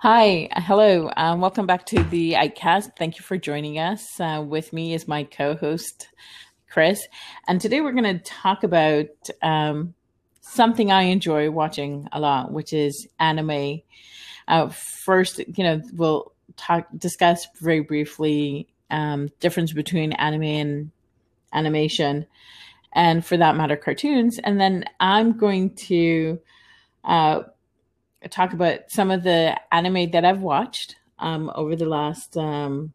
Hi, hello, um, welcome back to the ICAST. Thank you for joining us. Uh, with me is my co-host Chris, and today we're going to talk about um, something I enjoy watching a lot, which is anime. Uh, first, you know, we'll talk discuss very briefly um, difference between anime and animation, and for that matter, cartoons. And then I'm going to uh, talk about some of the anime that I've watched um, over the last um,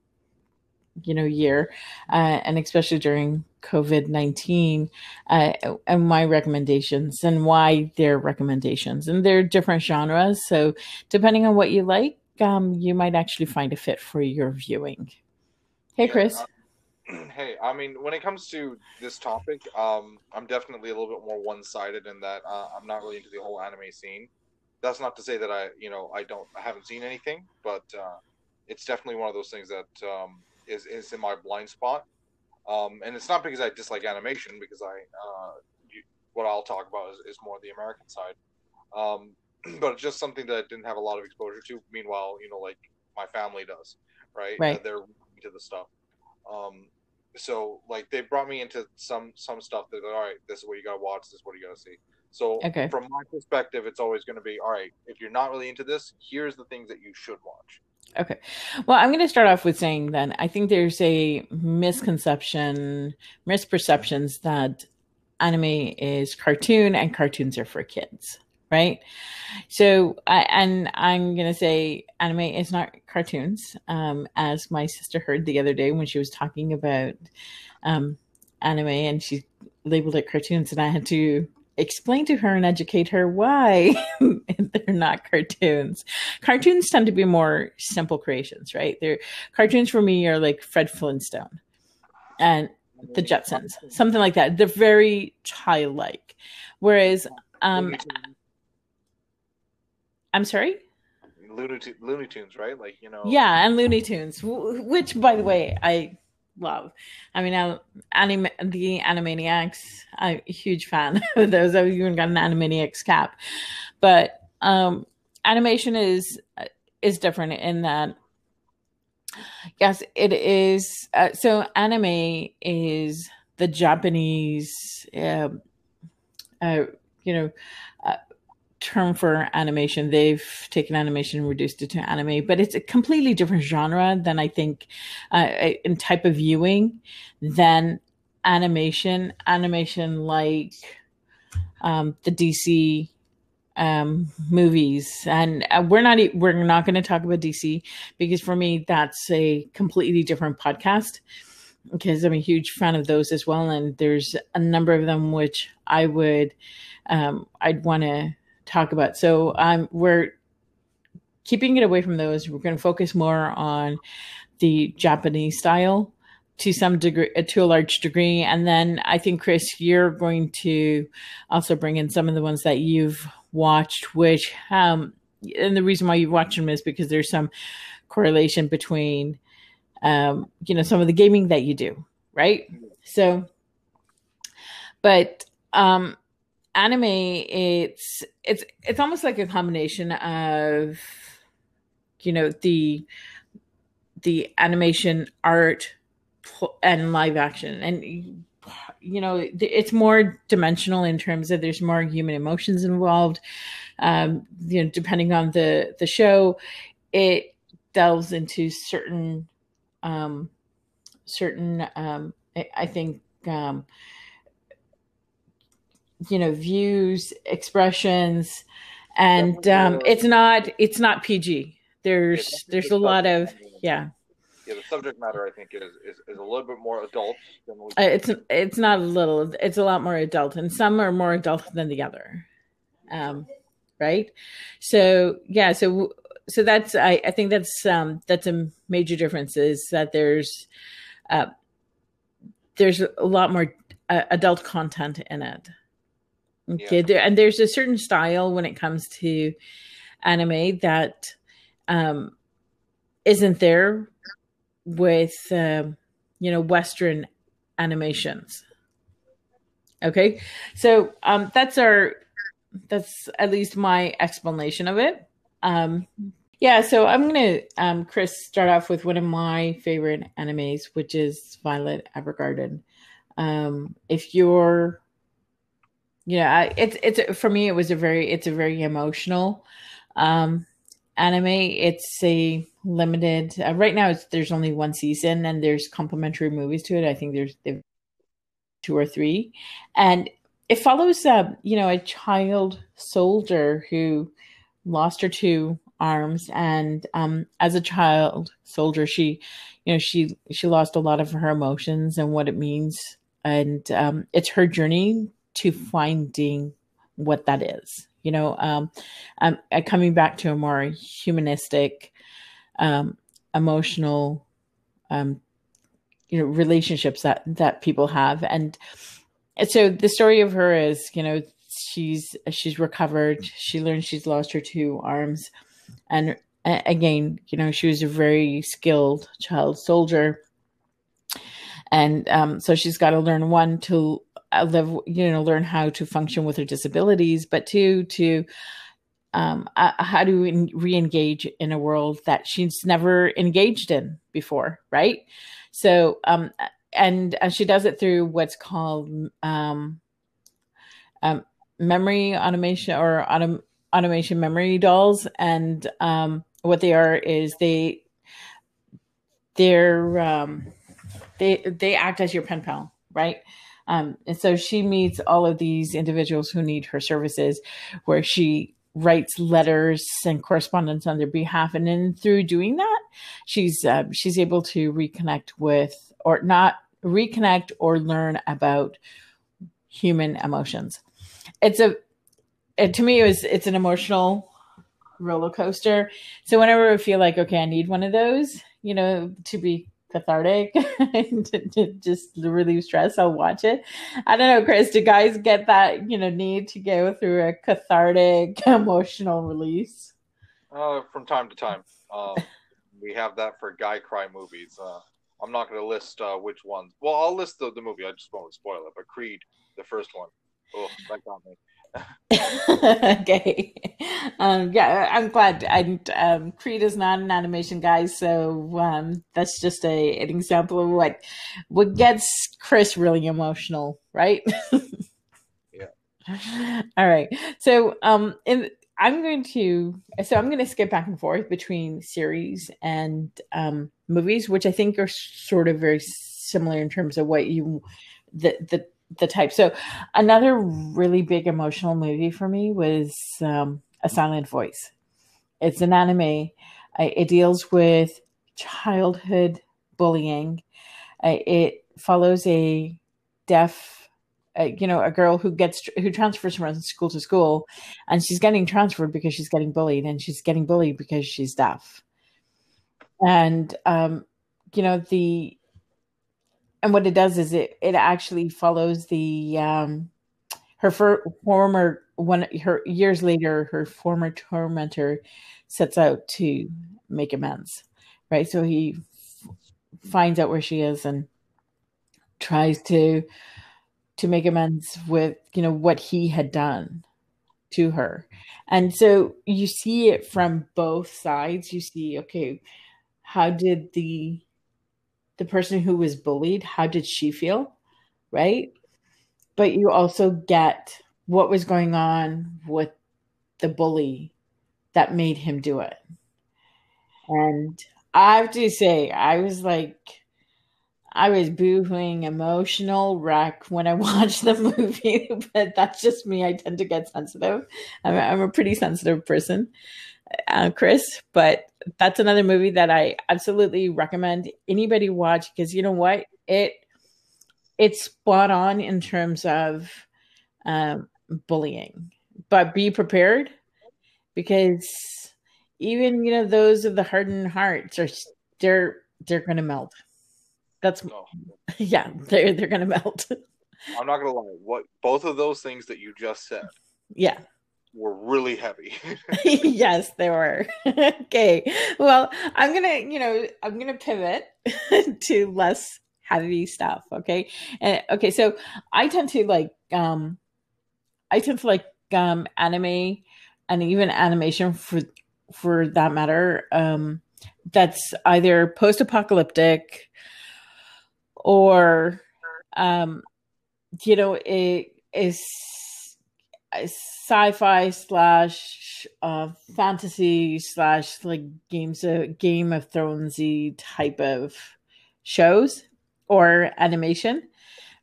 you know year, uh, and especially during COVID nineteen, uh, and my recommendations and why they're recommendations, and they're different genres. So depending on what you like, um, you might actually find a fit for your viewing. Hey, Chris. Hey, I mean, when it comes to this topic, um, I'm definitely a little bit more one-sided in that uh, I'm not really into the whole anime scene that's not to say that I, you know, I don't, I haven't seen anything, but uh, it's definitely one of those things that um, is is in my blind spot. Um, and it's not because I dislike animation, because I, uh, you, what I'll talk about is, is more the American side. Um, but it's just something that I didn't have a lot of exposure to. Meanwhile, you know, like my family does, right? Right. they're into the stuff. Um, so like they brought me into some some stuff that all right, this is what you gotta watch, this is what you gotta see. So Okay. from my perspective, it's always going to be all right. If you're not really into this, here's the things that you should watch. Okay. Well, I'm going to start off with saying that I think there's a misconception, misperceptions that anime is cartoon and cartoons are for kids, right? So, I, and I'm going to say anime is not cartoons, um, as my sister heard the other day when she was talking about um, anime and she labeled it cartoons, and I had to explain to her and educate her why they're not cartoons. Cartoons tend to be more simple creations, right? They're cartoons for me are like Fred Flintstone and the Jetsons, something like that. They're very childlike. Whereas, um, I'm sorry. Looney, Looney Tunes, right? Like you know. Yeah, and Looney Tunes, which, by the way, I love. I mean, I, anime, the Animaniacs, I'm a huge fan of those. I've even got an Animaniacs cap. But um, animation is is different in that, yes, it is. Uh, so, anime is the Japanese, um uh, you know, uh, term for animation. They've taken animation and reduced it to anime, but it's a completely different genre than I think uh, in type of viewing than animation. Animation like um, the DC um, movies, and uh, we're not we're not going to talk about DC because for me that's a completely different podcast. Because I'm a huge fan of those as well, and there's a number of them which I would um, I'd want to talk about. So um, we're keeping it away from those. We're going to focus more on the Japanese style to some degree, uh, to a large degree, and then I think Chris, you're going to also bring in some of the ones that you've watched, which um, and the reason why you've watched them is because there's some correlation between um, you know some of the gaming that you do, right? So, but um, anime it's it's it's almost like a combination of you know the the animation art and live action. And you know it's more dimensional in terms of there's more human emotions involved. Um you know depending on the the show it delves into certain um certain um i, I think um you know views expressions and um it's not it's not pg there's Yeah, there's a lot of yeah. Yeah, the subject matter I think is is, is a little bit more adult than we. Uh, it's it's not a little it's a lot more adult and some are more adult than the other. Um right? So yeah so so that's i i think that's um that's a major difference is that there's uh there's a lot more uh, adult content in it okay Yeah. there, and there's a certain style when it comes to anime that um isn't there with um you know western animations Okay, so um, that's our that's at least my explanation of it. Um, yeah, so I'm gonna um, Chris start off with one of my favorite animes, which is Violet Evergarden. Um, if you're, know, it's it's for me it was a very it's a very emotional um, anime. It's a limited uh, right now. It's there's only one season and there's complementary movies to it. I think there's two or three, and it follows uh, you know a child soldier who lost her two arms and um, as a child soldier she you know she she lost a lot of her emotions and what it means and um, it's her journey to finding what that is you know um, um coming back to a more humanistic um, emotional um, you know relationships that that people have. And so the story of her is you know she's she's recovered. She learns she's lost her two arms. And again you know she was a very skilled child soldier. And um, so she's got to learn one to uh, live you know learn how to function with her disabilities but two to um, uh, how to re-engage in a world that she's never engaged in before right so um, and she does it through what's called um, um, memory automation or autom- automation memory dolls, and um, what they are is they they're um, they they act as your pen pal, right? Um, and so she meets all of these individuals who need her services, where she writes letters and correspondence on their behalf, and then through doing that, she's uh, she's able to reconnect with or not reconnect or learn about human emotions. It's a it, to me it was it's an emotional roller coaster. So whenever I feel like okay, I need one of those, you know, to be cathartic to, to just relieve stress, I'll watch it. I don't know, Chris, do guys get that, you know, need to go through a cathartic emotional release? Uh, from time to time. Um, we have that for guy cry movies. Uh, I'm not going to list uh, which ones. Well, I'll list the, the movie. I just won't spoil it. But Creed, the first one. Oh, that got me. okay. Um, yeah, I'm glad. And um, Creed is not an animation guy, so um, that's just a an example of what what gets Chris really emotional, right? yeah. All right. So, um, in I'm going to so I'm going to skip back and forth between series and um, movies, which I think are sort of very similar in terms of what you the the the type. So another really big emotional movie for me was um, A Silent Voice. It's an anime. it deals with childhood bullying. it follows a deaf uh, you know, a girl who gets who transfers from school to school, and she's getting transferred because she's getting bullied, and she's getting bullied because she's deaf. And um, you know the, and what it does is it it actually follows the um, her for, former one her years later her former tormentor sets out to make amends, right? So he f- finds out where she is and tries to to make amends with you know what he had done to her and so you see it from both sides you see okay how did the the person who was bullied how did she feel right but you also get what was going on with the bully that made him do it and i have to say i was like I was boohooing emotional wreck when I watched the movie, but that's just me. I tend to get sensitive. I'm, I'm a pretty sensitive person, uh, Chris, but that's another movie that I absolutely recommend anybody watch because you know what? It it's spot on in terms of um, bullying, but be prepared because even you know those of the hardened hearts are they're they're going to melt. That's oh. yeah, they're they're gonna melt. I'm not gonna lie. What both of those things that you just said, yeah, were really heavy. yes, they were. okay, well, I'm gonna you know I'm gonna pivot to less heavy stuff. Okay, and okay, so I tend to like um, I tend to like um anime and even animation for for that matter um that's either post-apocalyptic or um you know it is sci-fi slash uh fantasy slash like games of game of thronesy type of shows or animation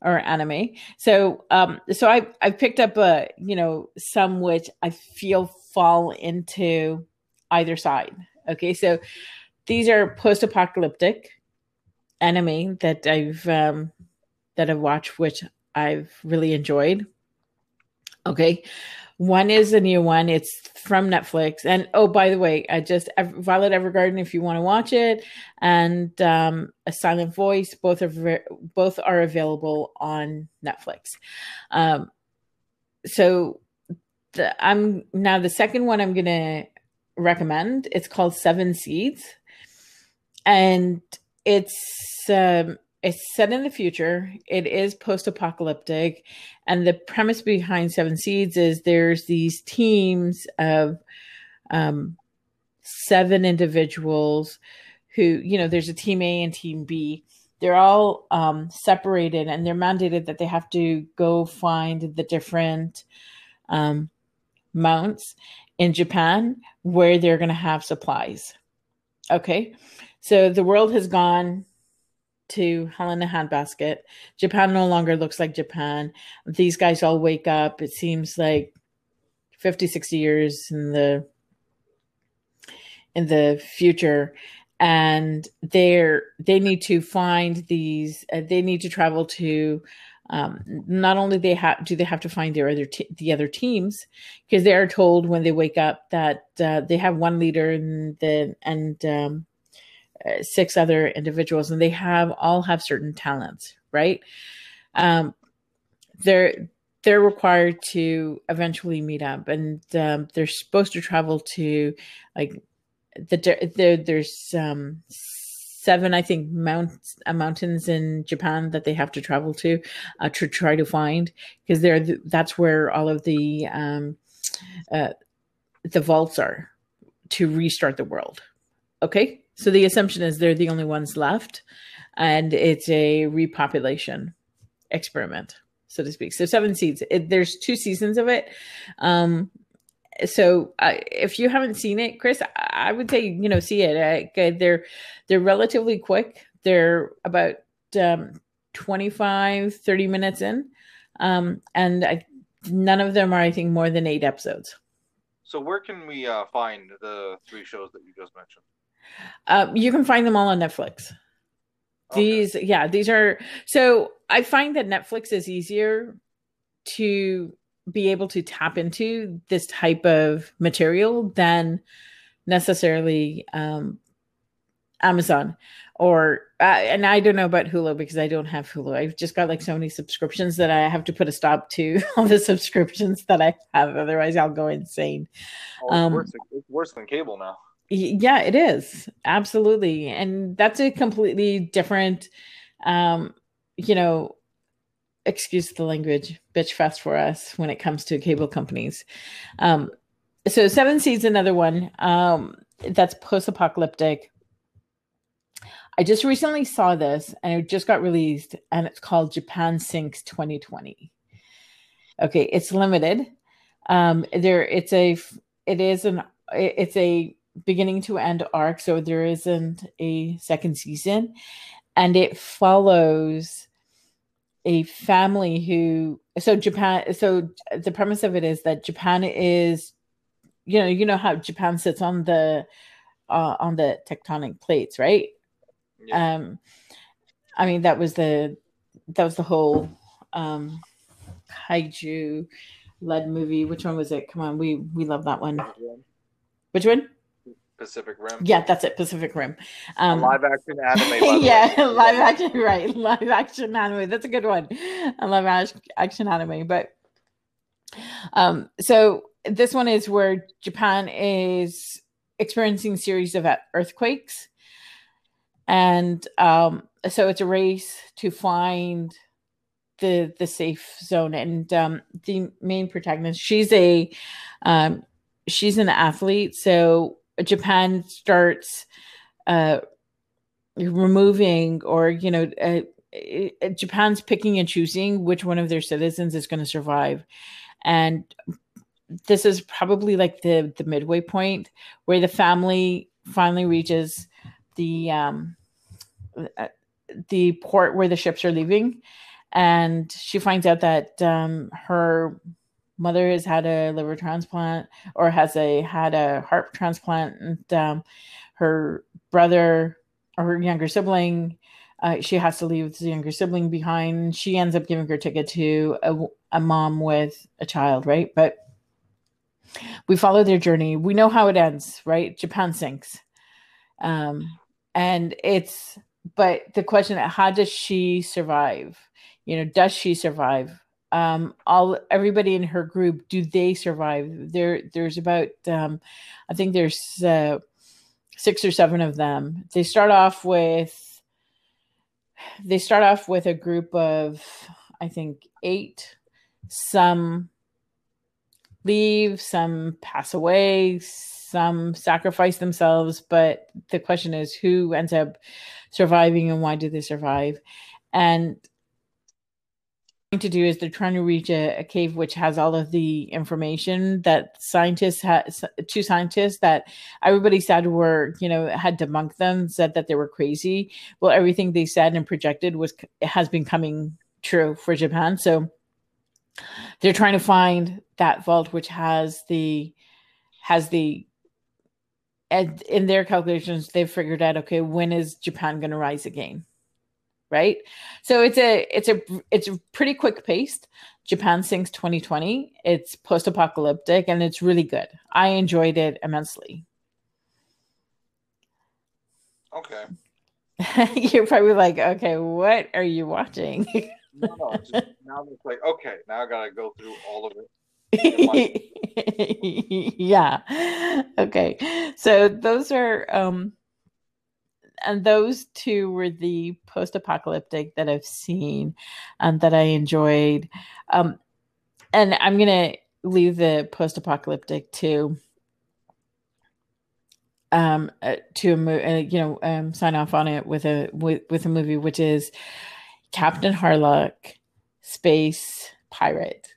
or anime. So um so i i picked up a you know some which i feel fall into either side. Okay so these are post-apocalyptic anime that i've um that i've watched which i've really enjoyed Okay. One is a new one. It's from Netflix. And oh, by the way, I just Violet Evergarden if you want to watch it, and um, A Silent Voice. Both are both are available on Netflix. Um, so the, I'm now the second one I'm gonna recommend. It's called Seven Seeds, and it's um, it's set in the future. It is post apocalyptic. And the premise behind Seven Seeds is there's these teams of um, seven individuals who, you know, there's a team A and team B. They're all um, separated and they're mandated that they have to go find the different um, mounts in Japan where they're going to have supplies. Okay. So the world has gone to Hell in a Handbasket. Japan no longer looks like Japan. These guys all wake up. It seems like 50, 60 years in the in the future and they're they need to find these uh, they need to travel to um, not only they have do they have to find their other t- the other teams because they are told when they wake up that uh, they have one leader and then and um, six other individuals and they have all have certain talents right? Um, they're they're required to eventually meet up and um, they're supposed to travel to like the there there's um seven i think mounts uh, mountains in japan that they have to travel to uh, to try to find because they're that's where all of the um uh the vaults are to restart the world. Okay so the assumption is they're the only ones left, and it's a repopulation experiment, so to speak. So seven seeds. It, there's two seasons of it. Um, so uh, if you haven't seen it, Chris, I would say you know see it. Uh, they're they're relatively quick. They're about um, 25, 30 minutes in, um, and I, none of them are I think more than eight episodes. So where can we uh, find the three shows that you just mentioned? Um, you can find them all on Netflix. Okay. These, yeah, these are so I find that Netflix is easier to be able to tap into this type of material than necessarily um, Amazon or uh, and I don't know about Hulu because I don't have Hulu. I've just got like so many subscriptions that I have to put a stop to all the subscriptions that I have. Otherwise, I'll go insane. Oh, it's, um, worse, it's worse than cable now. Yeah, it is. Absolutely. And that's a completely different um, you know, excuse the language, bitch fest for us when it comes to cable companies. Um, so Seven Seeds, another one um, that's post-apocalyptic. I just recently saw this and it just got released and it's called Japan Sinks 2020. Okay, it's limited. Um, there it's a it is an it's a beginning to end arc, so there isn't a second season, and it follows a family who so Japan so the premise of it is that Japan is you know you know how Japan sits on the uh, on the tectonic plates right? Yeah. um I mean that was the that was the whole um kaiju led movie. Which one was it? Come on we we love that one. Which one Pacific Rim. Yeah, that's it, Pacific Rim. Um, live action anime. yeah, live action, right? Live action anime. That's a good one. I love action anime, but um, so this one is where Japan is experiencing series of earthquakes, and um, so it's a race to find the the safe zone and um the main protagonist she's a um she's an athlete so japan starts uh removing or you know uh, uh japan's picking and choosing which one of their citizens is going to survive. And this is probably like the the midway point where the family finally reaches the um uh, the port where the ships are leaving. And she finds out that um her mother has had a liver transplant or has a had a heart transplant and um her brother or her younger sibling uh, she has to leave the younger sibling behind. She ends up giving her ticket to a, a mom with a child, right? But we follow their journey. We know how it ends, right? Japan sinks. Um, and it's, but the question, how does she survive? You know, does she survive? Um, all everybody in her group, do they survive? There, there's about, um, I think there's uh, six or seven of them. They start off with, they start off with a group of, I think, eight. Some leave, some pass away, some sacrifice themselves. But the question is who ends up surviving and why do they survive? And to do is they're trying to reach a, a, cave which has all of the information that scientists had two scientists that everybody said were you know had debunked them said that they were crazy. Well everything they said and projected was has been coming true for japan. So they're trying to find that vault which has the has the and in their calculations they've figured out okay when is japan going to rise again right so it's a it's a it's a pretty quick paced japan sinks 2020 it's post-apocalyptic and it's really good i enjoyed it immensely okay you're probably like okay what are you watching no, no, just, now it's like okay, now I gotta go through all of it. yeah. Okay. So those are um and those two were the post-apocalyptic that I've seen um that I enjoyed. Um and I'm gonna leave the post-apocalyptic to um uh, to uh, you know um sign off on it with a with, with a movie which is Captain Harlock, Space Pirate.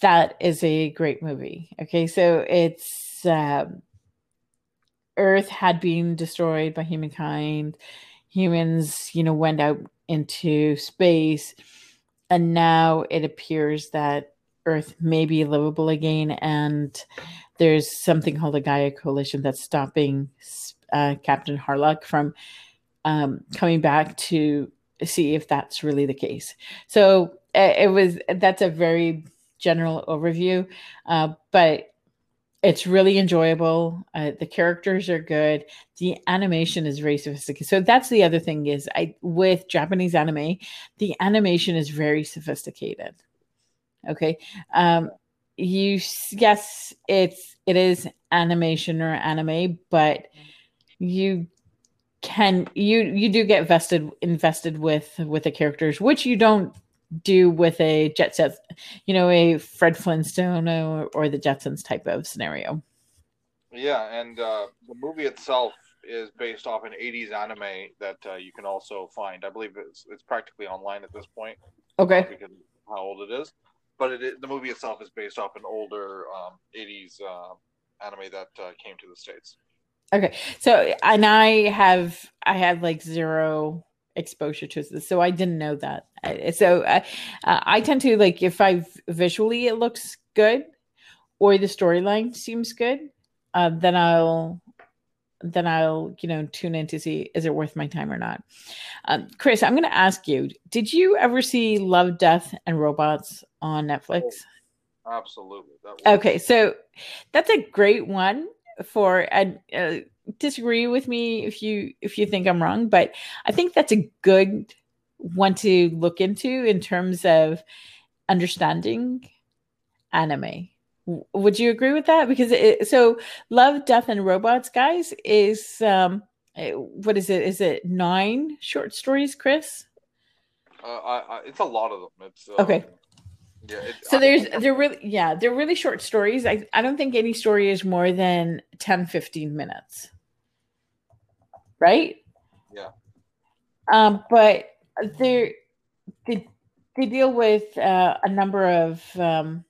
That is a great movie. Okay, so it's um, Earth had been destroyed by humankind. Humans, you know, went out into space, and now it appears that Earth may be livable again, and there's something called the Gaia Coalition that's stopping uh, Captain Harlock from um, coming back to see if that's really the case. So uh, it was that's a very general overview, uh, but it's really enjoyable. Uh, the characters are good. The animation is very sophisticated. So that's the other thing is I with Japanese anime, the animation is very sophisticated. Okay. Um, you yes, it's it is animation or anime, but you can you you do get vested invested with with the characters which you don't do with a jet set you know a fred flintstone or, or the jetsons type of scenario. Yeah and uh, the movie itself is based off an 80s anime that uh, you can also find. I believe it's, it's practically online at this point. Okay. Because how old it is. But it, the movie itself is based off an older um, 80s uh, anime that uh, came to the states. Okay. So, and I have, I had like zero exposure to this. So I didn't know that. So uh, I tend to like, if I visually it looks good or the storyline seems good, uh, then I'll, then I'll, you know, tune in to see is it worth my time or not. Um, Chris, I'm going to ask you: Did you ever see Love, Death, and Robots on Netflix? Oh, absolutely. Okay, so that's a great one for and uh, disagree with me if you if you think I'm wrong, but I think that's a good one to look into in terms of understanding anime. Would you agree with that? Because it, so Love, Death, and Robots, guys, is um, uh, what is it? Is it nine short stories, Chris? Uh, I, I, it's a lot of them. It's uh, Okay. Yeah. It, So there's they're really yeah, they're really short stories. I, I don't think any story is more than 10, 15 minutes. Right? Yeah. Um, but they they they deal with uh, a number of um,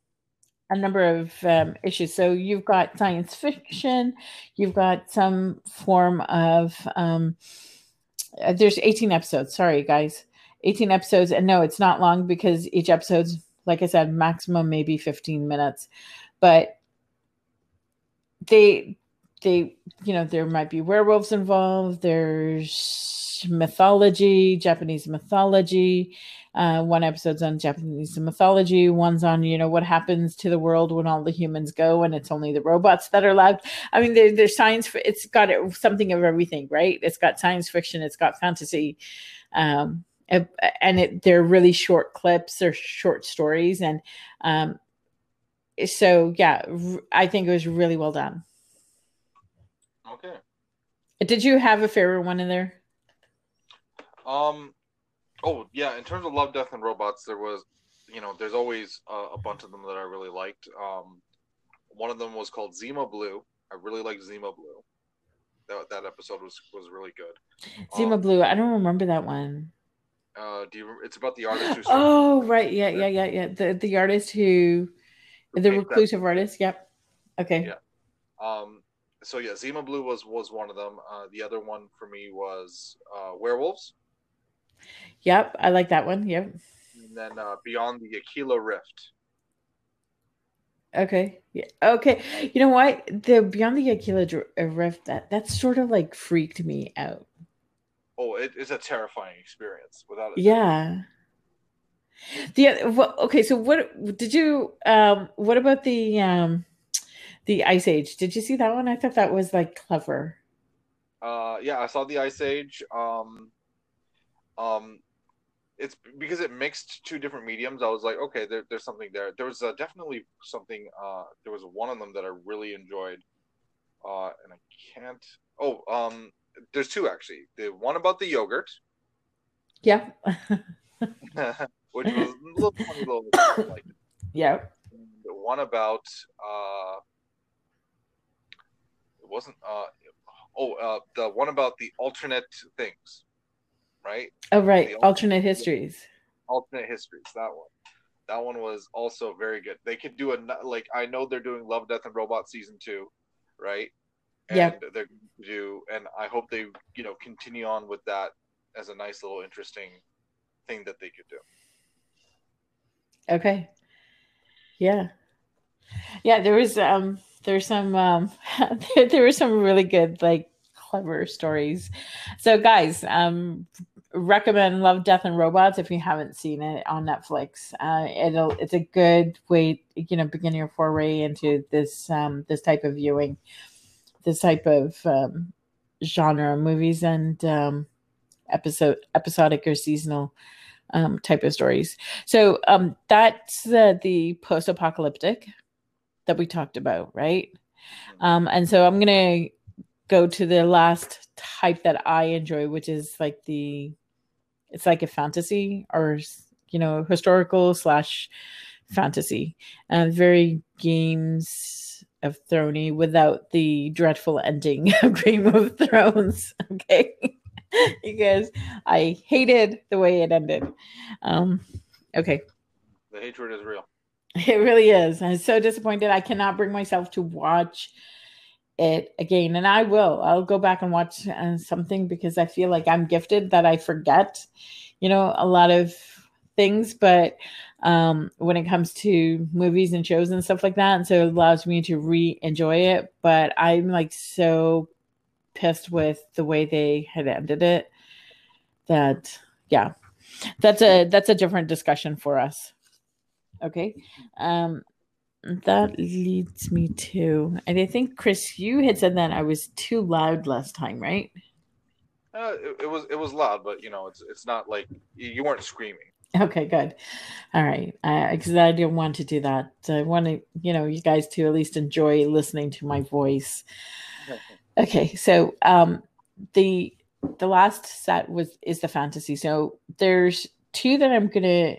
a number of um, issues. So you've got science fiction, you've got some form of um, uh, there's 18 episodes. Sorry, guys, 18 episodes, and no, it's not long because each episode's like I said, maximum maybe 15 minutes, but they they you know there might be werewolves involved. There's mythology japanese mythology. Uh, one episode's on japanese mythology. One's on you know what happens to the world when all the humans go and it's only the robots that are left i mean there, there's science it's got something of everything right? It's got science fiction it's got fantasy. Um and and it, they're really short clips or short stories and um so yeah r- i think it was really well done okay. did you have a favorite one in there Um. Oh yeah. In terms of Love, Death, and Robots, there was, you know, there's always uh, a bunch of them that I really liked. Um, one of them was called Zima Blue. I really liked Zima Blue. That, that episode was was really good. zima Um, blue i don't remember that one. Uh, do you? It's about the artist who. Oh right yeah yeah yeah yeah the the artist who the Make that- reclusive artist yep okay Yeah. Um. So yeah, Zima Blue was was one of them. Uh, the other one for me was uh, Werewolves, yep i like that one yep and then uh, Beyond the Aquila Rift. okay yeah okay you know what the beyond the aquila uh, rift that that sort of like freaked me out Oh, it is a terrifying experience without a. Yeah. The well, okay, so what did you um what about the um the Ice Age? Did you see that one? I thought that was like clever. Uh, yeah, I saw the Ice Age. Um, um, it's because it mixed two different mediums. I was like, okay, there, there's something there. There was uh, definitely something. Uh, there was one of them that I really enjoyed. Uh, and I can't. Oh, um, there's two actually. The one about the yogurt, Yeah. which was a little funny, little like yeah. the one about uh, it wasn't uh, oh, uh, the one about the alternate things, right? Oh right. The Alternate histories. alternate histories that one that one was also very good they could do a like i know they're doing love death and robot season two right and Yeah. they're do and i hope they you know continue on with that as a nice little interesting thing that they could do Okay. Yeah. Yeah, there was um there's some um there, there were some really good like clever stories. So guys, um recommend Love Death and Robots if you haven't seen it on Netflix. Uh it'll it's a good way you know begin your foray into this um this type of viewing this type of um genre movies and um episode episodic or seasonal um type of stories. So um, that's the, the post-apocalyptic that we talked about, right? Um, and so I'm gonna go to the last type that I enjoy, which is like the, it's like a fantasy or you know historical slash fantasy, uh, very games of Throny without the dreadful ending of Game of Thrones. Okay. because I hated the way it ended. Um, okay. the hatred is real It really is. I'm so disappointed. I cannot bring myself to watch it again. And I will. I'll go back and watch uh, something because I feel like I'm gifted that I forget, you know, a lot of things. But um, when it comes to movies and shows and stuff like that, and so it allows me to re enjoy it. But I'm like so pissed with the way they had ended it that, yeah, that's a that's a different discussion for us. Okay. Um that leads me to and I think Chris you had said that I was too loud last time, right? uh, it, it was it was loud but you know it's it's not like you you weren't screaming Okay, good. All right. Because I didn't want to do that. I want to, you know, you guys to at least enjoy listening to my voice. Okay, so um the the last set was is the fantasy. So there's two that I'm gonna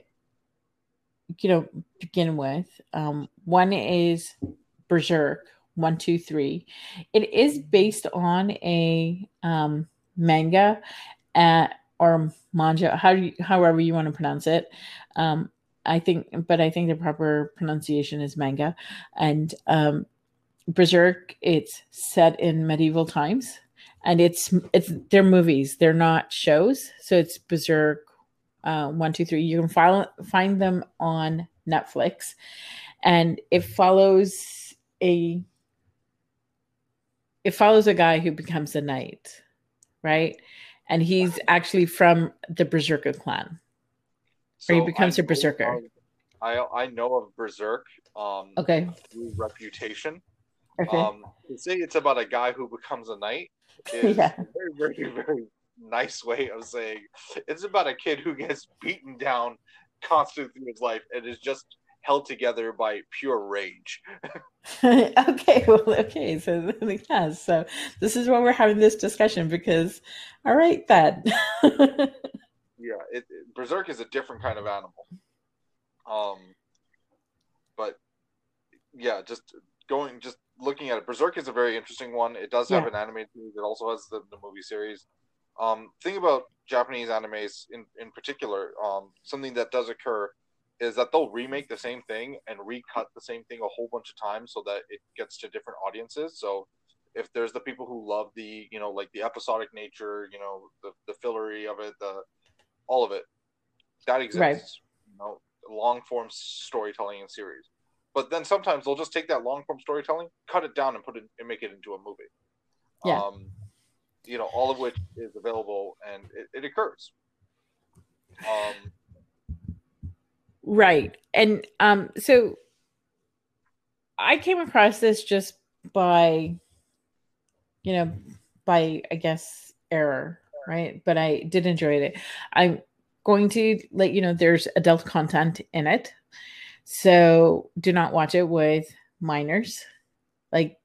you know begin with. Um, one is Berserk one two three. It is based on a um, manga, at, or manga, how you, however you want to pronounce it. Um, I think, but I think the proper pronunciation is manga, and um, Berserk. It's set in medieval times, and it's it's they're movies. They're not shows. So it's Berserk uh, one two three. You can find find them on Netflix, and it follows a it follows a guy who becomes a knight, right? And he's actually from the Berserker clan. So or he becomes I a berserker. Of, I I know of Berserk. Um, okay. Through reputation. Okay. Um, to say it's about a guy who becomes a knight is yeah. very very very nice way of saying it's about a kid who gets beaten down constantly through his life and is just held together by pure rage. okay, well, okay, so yeah, so this is why we're having this discussion because, all right, then. yeah, it, it, Berserk is a different kind of animal. Um, but yeah, just going, just looking at it, Berserk is a very interesting one. It does have yeah. an animated series. It also has the, the movie series. Um, thing about Japanese animes in in particular, um, something that does occur is that they'll remake the same thing and recut the same thing a whole bunch of times so that it gets to different audiences. So if there's the people who love the you know like the episodic nature, you know the the fillery of it, the all of it, that exists. Right. You know, long form storytelling and series. But then sometimes they'll just take that long form storytelling, cut it down, and put it and make it into a movie. Yeah. Um, you know, all of which is available and it, it occurs. Um, right. And um, so I came across this just by, you know, by, I guess, error, right? But I did enjoy it. I'm going to let you know there's adult content in it. So do not watch it with minors, like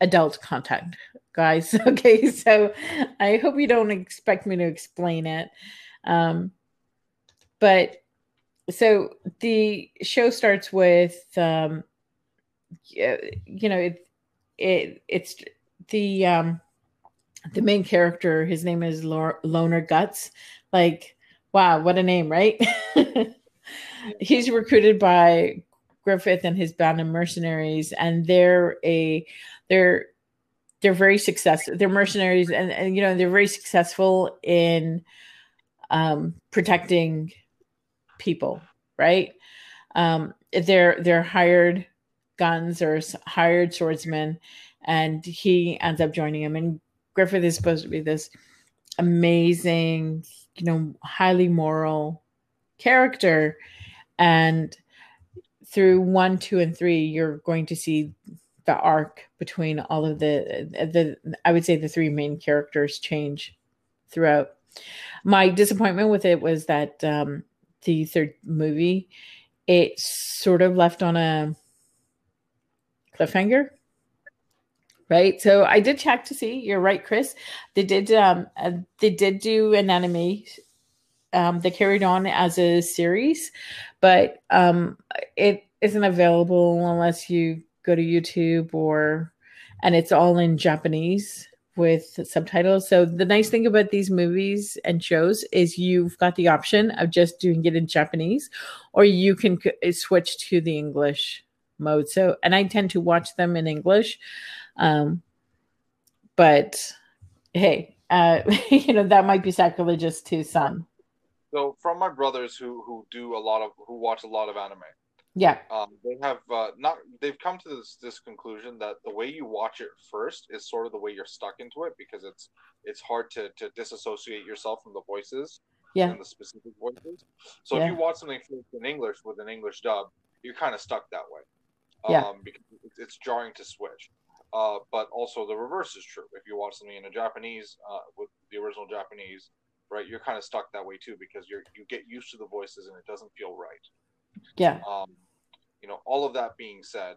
adult content guys. Okay, so I hope you don't expect me to explain it. Um, but so the show starts with, um, you know, it, it it's the um, the main character. His name is Loner Guts. Like, wow, what a name, right? He's recruited by Griffith and his band of mercenaries, and they're a they're they're very successful. They're mercenaries, and, and you know they're very successful in um, protecting people. Right? Um, they're they're hired guns or hired swordsmen, and he ends up joining him. And Griffith is supposed to be this amazing, you know, highly moral character, and through one, two, and three, you're going to see the arc between all of the the I would say the three main characters change throughout. My disappointment with it was that um, the third movie it sort of left on a cliffhanger right? So i did check to see you're right chris they did um uh, they did do an anime um they carried on as a series but um it isn't available unless you go to YouTube or and it's all in Japanese with subtitles. So the nice thing about these movies and shows is you've got the option of just doing it in Japanese or you can switch to the English mode. So and I tend to watch them in English. Um but hey, uh you know that might be sacrilegious to some. So from my brothers who who do a lot of who watch a lot of anime yeah. Um, they have uh, not. They've come to this this conclusion that the way you watch it first is sort of the way you're stuck into it because it's it's hard to to disassociate yourself from the voices. Yeah. And the specific voices. So yeah. if you watch something in English with an English dub, you're kind of stuck that way. Yeah. Um, because it's jarring to switch. Uh, but also the reverse is true. If you watch something in a Japanese uh, with the original Japanese, right, you're kind of stuck that way too because you're you get used to the voices and it doesn't feel right. Yeah. Um, you know, all of that being said,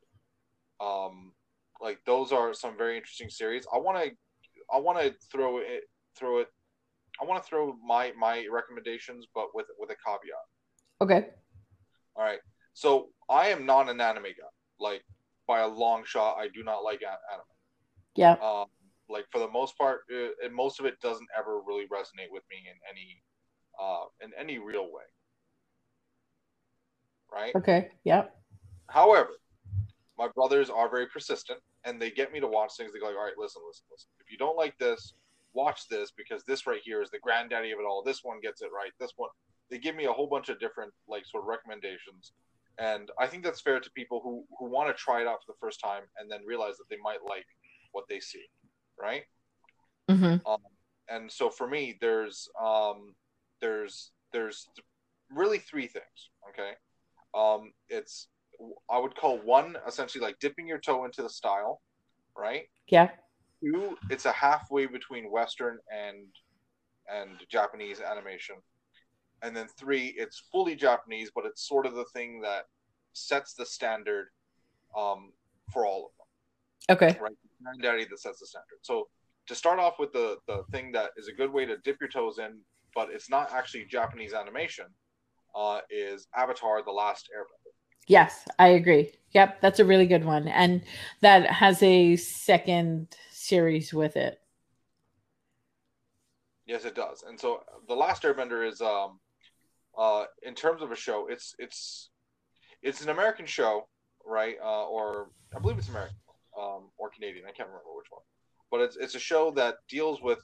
um, like those are some very interesting series. I want to I want to throw it throw it. I want to throw my my recommendations, but with with a caveat. Okay. All right. So I am not an anime guy. Like by a long shot, I do not like anime. Yeah. Um, like for the most part, and most of it doesn't ever really resonate with me in any uh, in any real way. Right. Okay. Yep. However, my brothers are very persistent, and they get me to watch things. They go, like, "All right, listen, listen, listen. If you don't like this, watch this because this right here is the granddaddy of it all. This one gets it right. This one." They give me a whole bunch of different like sort of recommendations, and I think that's fair to people who who want to try it out for the first time and then realize that they might like what they see, right? Mm-hmm. Um, and so for me, there's um, there's there's really three things. Okay, um, it's I would call one essentially like dipping your toe into the style, right? Yeah. Two, it's a halfway between Western and and Japanese animation, and then three, it's fully Japanese, but it's sort of the thing that sets the standard um, for all of them. Okay. Right, granddaddy that sets the standard. So to start off with the the thing that is a good way to dip your toes in, but it's not actually Japanese animation, uh, is Avatar: The Last Airbender. Yes, I agree. Yep, that's a really good one, and that has a second series with it. Yes, it does. And so The Last Airbender is um uh in terms of a show, it's it's it's an American show, right? Uh, or I believe it's American um, or Canadian. I can't remember which one. But it's it's a show that deals with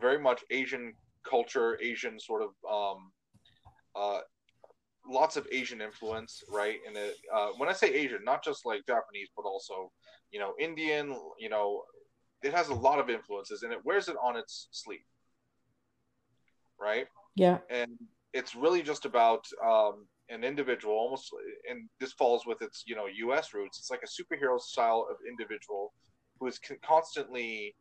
very much Asian culture, Asian sort of um, uh, lots of Asian influence, right? And it, uh, when I say Asian, not just like Japanese, but also you know Indian. You know, it has a lot of influences, and it wears it on its sleeve, right? Yeah. And it's really just about um, an individual, almost, and this falls with its you know U.S. roots. It's like a superhero style of individual who is constantly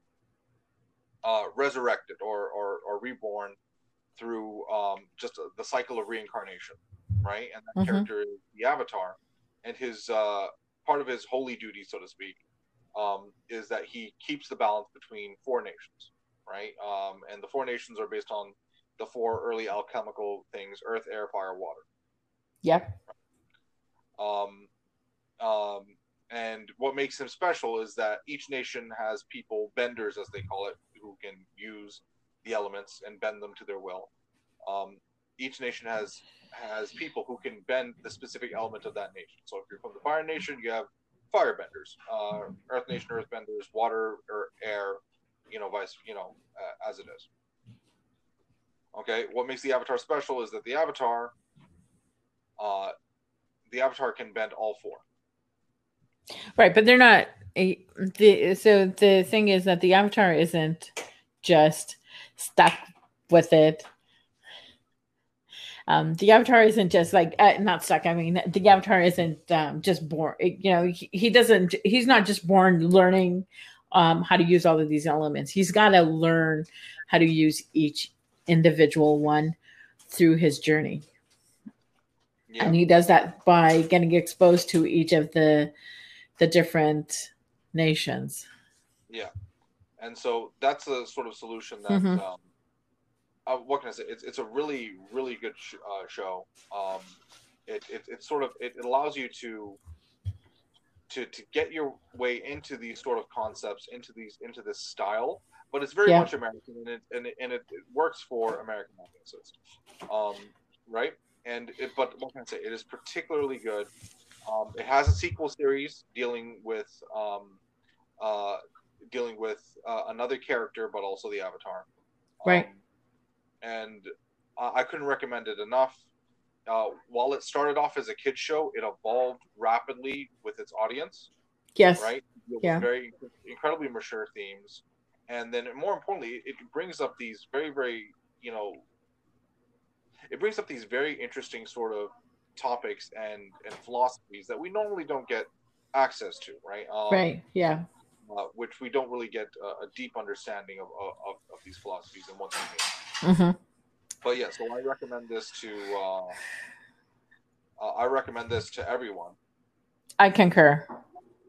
uh, resurrected or, or, or reborn through um, just the cycle of reincarnation, right? And that mm-hmm. character is the Avatar, and his uh, part of his holy duty, so to speak, um, is that he keeps the balance between four nations, right? Um, and the four nations are based on the four early alchemical things: earth, air, fire, water. Yep. Um, um, and what makes him special is that each nation has people, benders as they call it, who can use the elements and bend them to their will. Um, each nation has has people who can bend the specific element of that nation. So if you're from the fire nation, you have firebenders, uh, earth nation, earthbenders, water or air, you know, vice, you know, uh, as it is. Okay, what makes the avatar special is that the avatar, uh, the avatar can bend all four. Right, but they're not. The, so the thing is that the avatar isn't just stuck with it. Um, the avatar isn't just like uh, not stuck. I mean, the avatar isn't um, just born. You know, he, he doesn't. He's not just born learning um, how to use all of these elements. He's got to learn how to use each individual one through his journey. Yeah. And he does that by getting exposed to each of the the different nations. Yeah, and so that's a sort of solution that. Mm-hmm. Um, uh, what can I say? It's it's a really really good sh- uh, show. Um, it, it it sort of it, it allows you to to to get your way into these sort of concepts, into these into this style, but it's very yeah. much American, and it and it, and it, it works for American audiences, um, right? And it, but what can I say? It is particularly good um, it has a sequel series dealing with um, uh, dealing with uh, another character, but also the Avatar. Right. And I couldn't recommend it enough. Uh, while it started off as a kids show, it evolved rapidly with its audience. Yes. Right. yeah. Very incredibly mature themes, and then more importantly, it brings up these very very you know. It brings up these very interesting sort of topics and and philosophies that we normally don't get access to, right? Um, right. Yeah. Uh, which we don't really get a, a deep understanding of, of, of, these philosophies and what they mean. Mm-hmm. But yeah, so I recommend this to uh, uh, I recommend this to everyone. I concur.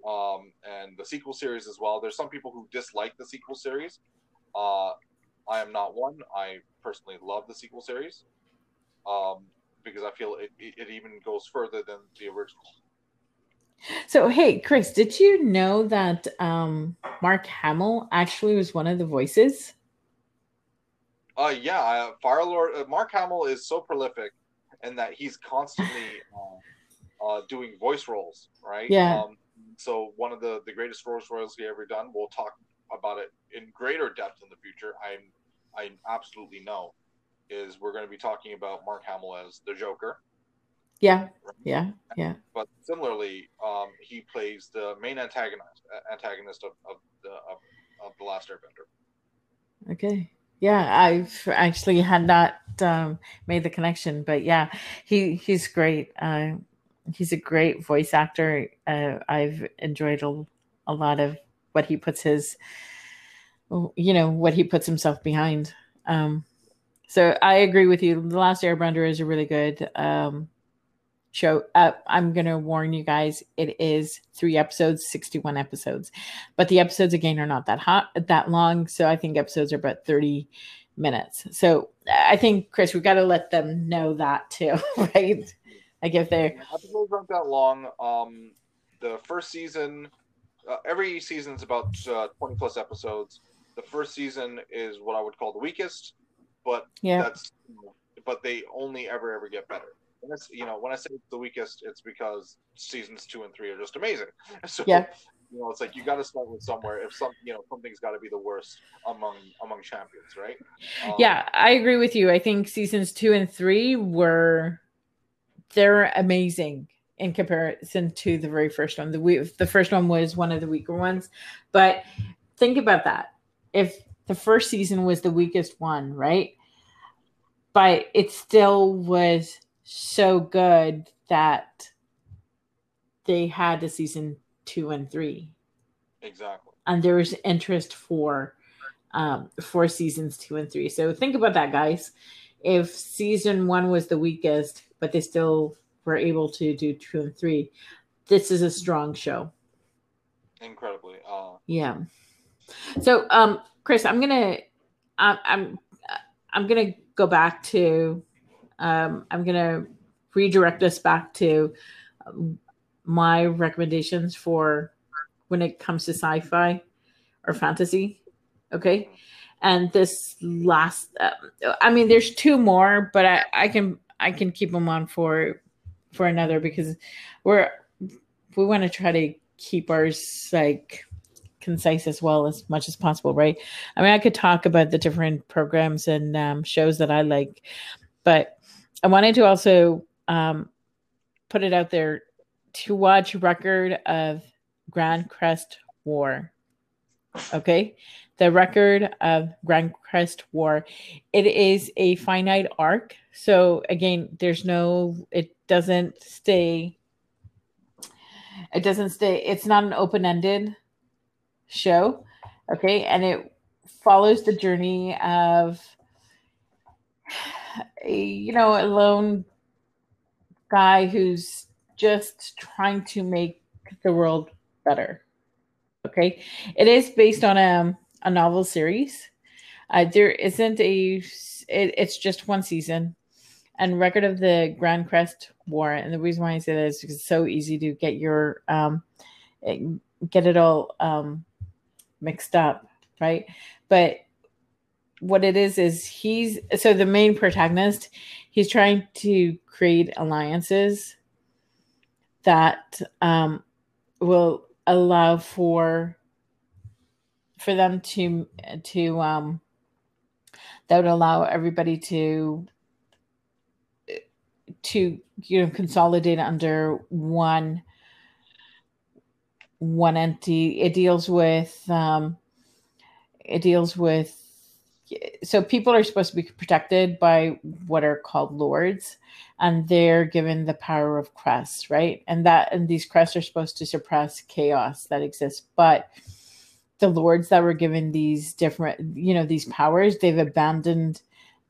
Um, and the sequel series as well. There's some people who dislike the sequel series, Uh, I am not one. I personally love the sequel series um, because I feel it, it even goes further than the original. So, hey, Chris, did you know that um, Mark Hamill actually was one of the voices? Uh, yeah, uh, Fire Lord uh, Mark Hamill is so prolific, in that he's constantly uh, uh, doing voice roles, right? Yeah. Um, so one of the the greatest voice roles he ever done. We'll talk about it in greater depth in the future. I'm I absolutely know is we're going to be talking about Mark Hamill as the Joker. Yeah, yeah, yeah. But similarly, um, he plays the main antagonist antagonist of, of the of, of the Last Airbender. Okay. Yeah, I've actually had not um, made the connection, but yeah, he he's great. Uh, he's a great voice actor. Uh, I've enjoyed a, a lot of what he puts his, you know, what he puts himself behind. Um, so I agree with you. The Last Airbender is a really good um, show. Uh, I'm gonna warn you guys. It is three episodes, 61 episodes, but the episodes again are not that hot, that long. So I think episodes are about 30 minutes. So I think Chris, we've got to let them know that too, right? Like if they're episodes aren't that long. Um, the first season, uh, every is about uh, 20 plus episodes. The first season is what I would call the weakest, but yeah, that's but they only ever ever get better. And it's you know when I say it's the weakest, it's because seasons two and three are just amazing. So yeah. you know it's like you got to start with somewhere. If some you know something's got to be the worst among among champions, right? Um, yeah, I agree with you. I think seasons two and three were they're amazing in comparison to the very first one. The we, the first one was one of the weaker ones, but think about that. If the first season was the weakest one, right? But it still was so good that they had a season two and three. Exactly. And there was interest for um for seasons two and three. So think about that, guys. If season one was the weakest, but they still were able to do two and three, this is a strong show. Incredibly. Uh... Yeah. So, um, Chris, I'm gonna, I'm, I'm, I'm gonna go back to, um, I'm gonna redirect us back to um, my recommendations for when it comes to sci-fi or fantasy. Okay. And this last, uh, I mean, there's two more, but I, I can, I can keep them on for, for another because we're, we want to try to keep ours like concise as well as much as possible, right? I mean, I could talk about the different programs and um, shows that I like, but I wanted to also um, put it out there to watch record of Grancrest War. Okay, the record of Grancrest War. It is a finite arc, so again, there's no. It doesn't stay. It doesn't stay. It's not an open ended show. Okay. And it follows the journey of, you know, a lone guy who's just trying to make the world better. Okay. It is based on a, a novel series. Uh, there isn't a, it, it's just one season and record of the Grancrest War. And the reason why I say that is because it's so easy to get your, um, get it all, um, mixed up, right? But what it is is he's so the main protagonist, he's trying to create alliances that um, will allow for for them to to um, that would allow everybody to to you know consolidate under one one entity. It deals with um, it deals with so people are supposed to be protected by what are called lords and they're given the power of crests right and that and these crests are supposed to suppress chaos that exists but the lords that were given these different you know these powers they've abandoned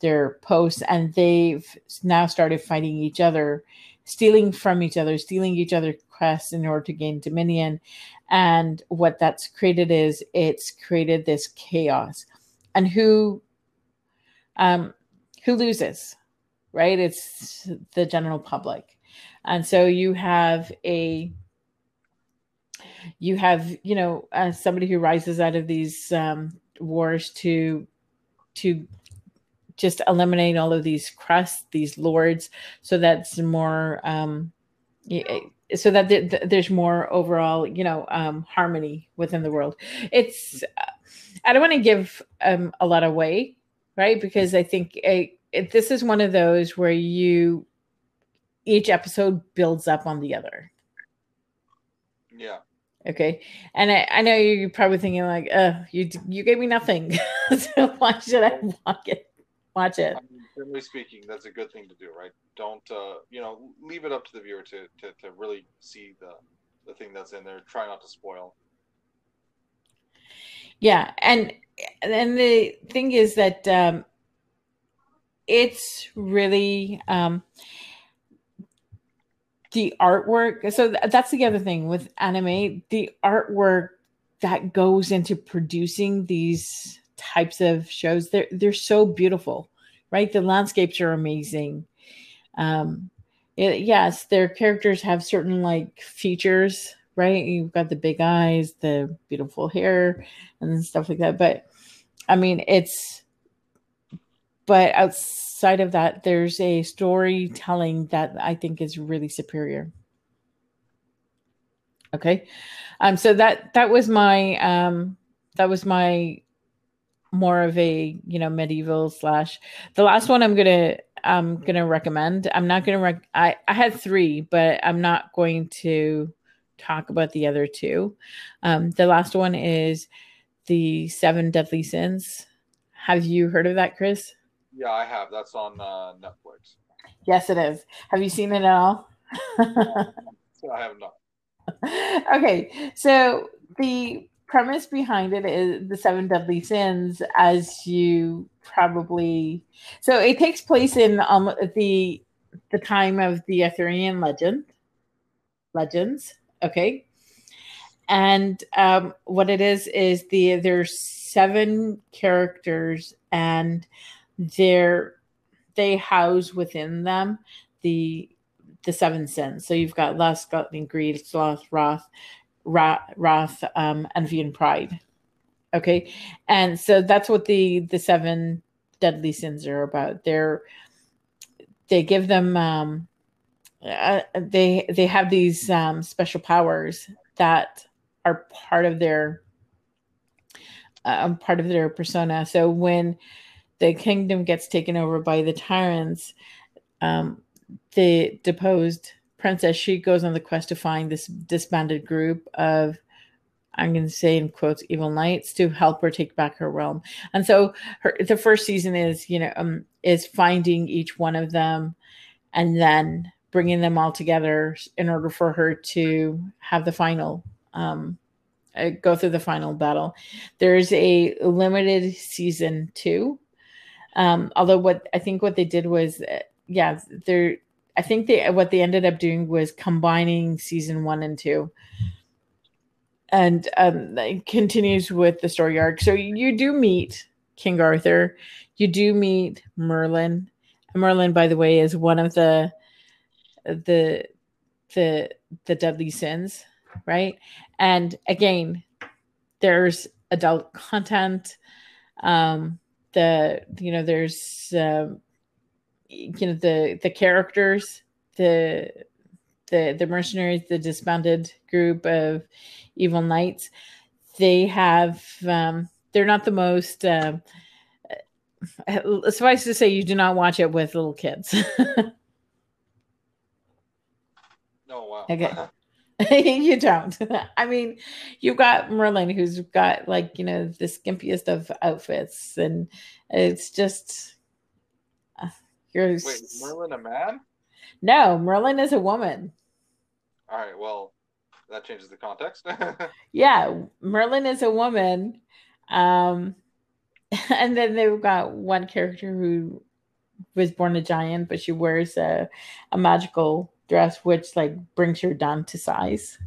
their posts and they've now started fighting each other stealing from each other stealing each other crests in order to gain dominion. And what that's created is it's created this chaos. And who um, who loses, right? It's the general public, and so you have a you have you know uh, somebody who rises out of these um, wars to to just eliminate all of these crests, these lords, so that's more um, so that there's more overall, you know, um, harmony within the world. It's I don't want to give um, a lot away, right? Because I think it, it, this is one of those where you each episode builds up on the other. Yeah. Okay. And I, I know you're probably thinking like, uh, you you gave me nothing. so why should I watch it? Watch it. I mean, generally speaking, that's a good thing to do, right? Don't uh, you know, leave it up to the viewer to, to, to really see the the thing that's in there. Try not to spoil. Yeah, and and the thing is that um, it's really um, the artwork. So that's the other thing with anime, the artwork that goes into producing these types of shows. They're they're so beautiful, right? The landscapes are amazing. Um, it, yes, their characters have certain like features right? You've got the big eyes, the beautiful hair, and stuff like that. But I mean, it's, but outside of that, there's a storytelling that I think is really superior. Okay. Um, so that, that was my, um, that was my more of a, you know, medieval slash the last one I'm going to, I'm going to recommend. I'm not going to, rec- I, I had three, but I'm not going to, talk about the other two. Um, the last one is the Seven Deadly Sins. Have you heard of that, Chris? Yeah, I have. That's on uh, Netflix. Yes, it is. Have you seen it at all? I have not. Okay, so the premise behind it is the seven deadly sins, as you probably. So it takes place in um, the the time of the Arthurian legend legends Okay. And um, what it is is the there's seven characters and they're they house within them the the seven sins. So you've got lust, gluttony, greed, sloth, wrath, wrath, um, envy, and pride. Okay, and so that's what the the seven deadly sins are about. They're they give them um, uh, they they have these um, special powers that are part of their uh, part of their persona. So when the kingdom gets taken over by the tyrants, um, the deposed princess she goes on the quest to find this disbanded group of I'm going to say in quotes evil knights to help her take back her realm. And so her the first season is you know um, is finding each one of them and then bringing them all together in order for her to have the final um, uh, go through the final battle. There's a limited season two. Um, although what I think what they did was, uh, yeah, they're. I think they what they ended up doing was combining season one and two, and um, continues with the story arc. So you do meet King Arthur, you do meet Merlin. Merlin, by the way, is one of the the the the deadly sins right? And again there's adult content um the you know there's um you know the the characters the the the mercenaries the disbanded group of evil knights they have um they're not the most um uh, suffice to say you do not watch it with little kids Okay. you don't. I mean, you've got Merlin who's got like, you know, the skimpiest of outfits and it's just uh, you're Wait, Merlin a man? No, Merlin is a woman. All right, well, that changes the context. yeah, Merlin is a woman. Um and then they've got one character who was born a giant, but she wears a, a magical dress which like brings her down to size.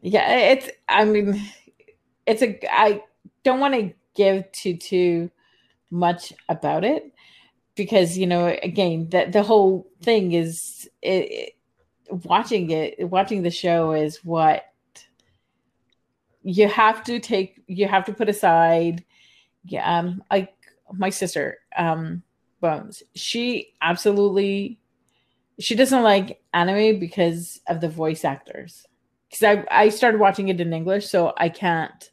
Yeah it's i mean it's a i don't want to give too too much about it because you know again that the whole thing is it, it, watching it watching the show is what you have to take you have to put aside. Yeah um like my sister um bones she absolutely she doesn't like anime because of the voice actors. Because i i started watching it in english so i can't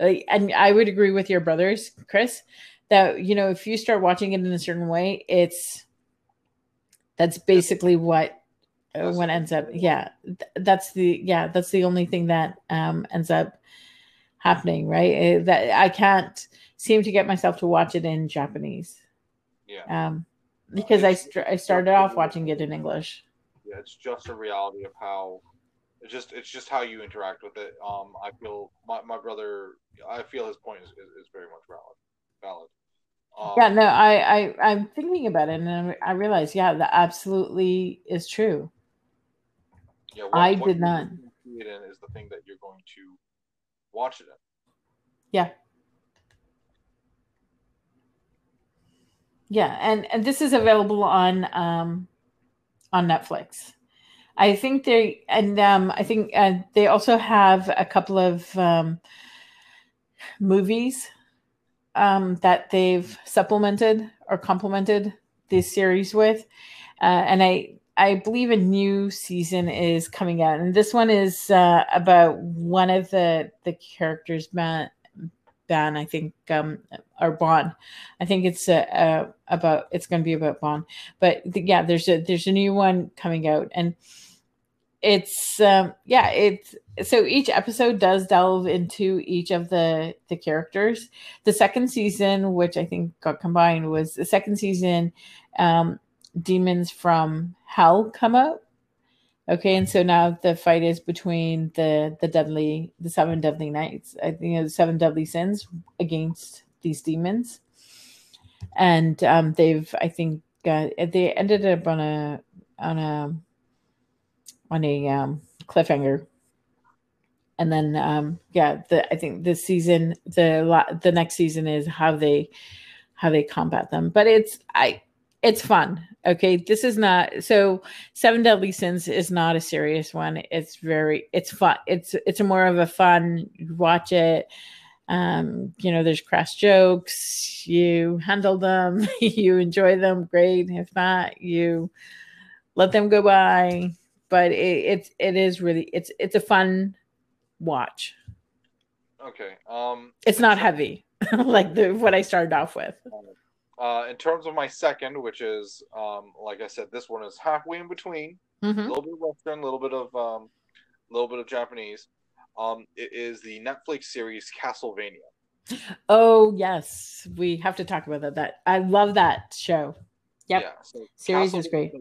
like, and i would agree with your brothers chris that you know if you start watching it in a certain way it's that's basically what uh, what ends up yeah th- that's the yeah that's the only thing that um ends up happening right? Uh, that i can't seem to get myself to watch it in japanese. Yeah. Um because i st- i started off watching it in english yeah it's just a reality of how it's just it's just how you interact with it um i feel my, my brother i feel his point is, is, is very much valid valid um, yeah no I, I i'm thinking about it and i realize yeah that absolutely is true yeah, what, I what did not. See it in is the thing that you're going to watch it in. Yeah. Yeah, and and this is available on um on Netflix. I think they and um I think uh, they also have a couple of um movies um that they've supplemented or complemented this series with. Uh, and I I believe a new season is coming out, and this one is uh, about one of the the characters, Ban, Ban I think, um, or Bon. I think it's uh, uh, about it's going to be about Bon, but the, yeah, there's a there's a new one coming out, and it's um, yeah, it's so each episode does delve into each of the the characters. The second season, which I think got combined, was the second season. Um, demons from hell come up. Okay, and so now the fight is between the the deadly the seven deadly knights. I think the seven deadly sins against these demons, and um, they've I think they ended up on a on a on a um, cliffhanger and then um yeah the i think this season the the next season is how they how they combat them but it's i it's fun. Okay, this is not so. Seven Deadly Sins is not a serious one. It's very, it's fun. It's it's more of a fun. watch it. Um, you know, there's crass jokes. You handle them. you enjoy them. Great. If not, you let them go by. But it, it's it is really it's it's a fun watch. Okay. Um, it's not heavy like the what I started off with. Uh, in terms of my second, which is um, like I said, this one is halfway in between, mm-hmm. a little bit of Western, a little bit of um, a little bit of Japanese. Um, it is the Netflix series Castlevania. Oh yes, we have to talk about that. That I love that show. Yep, yeah, so series is great.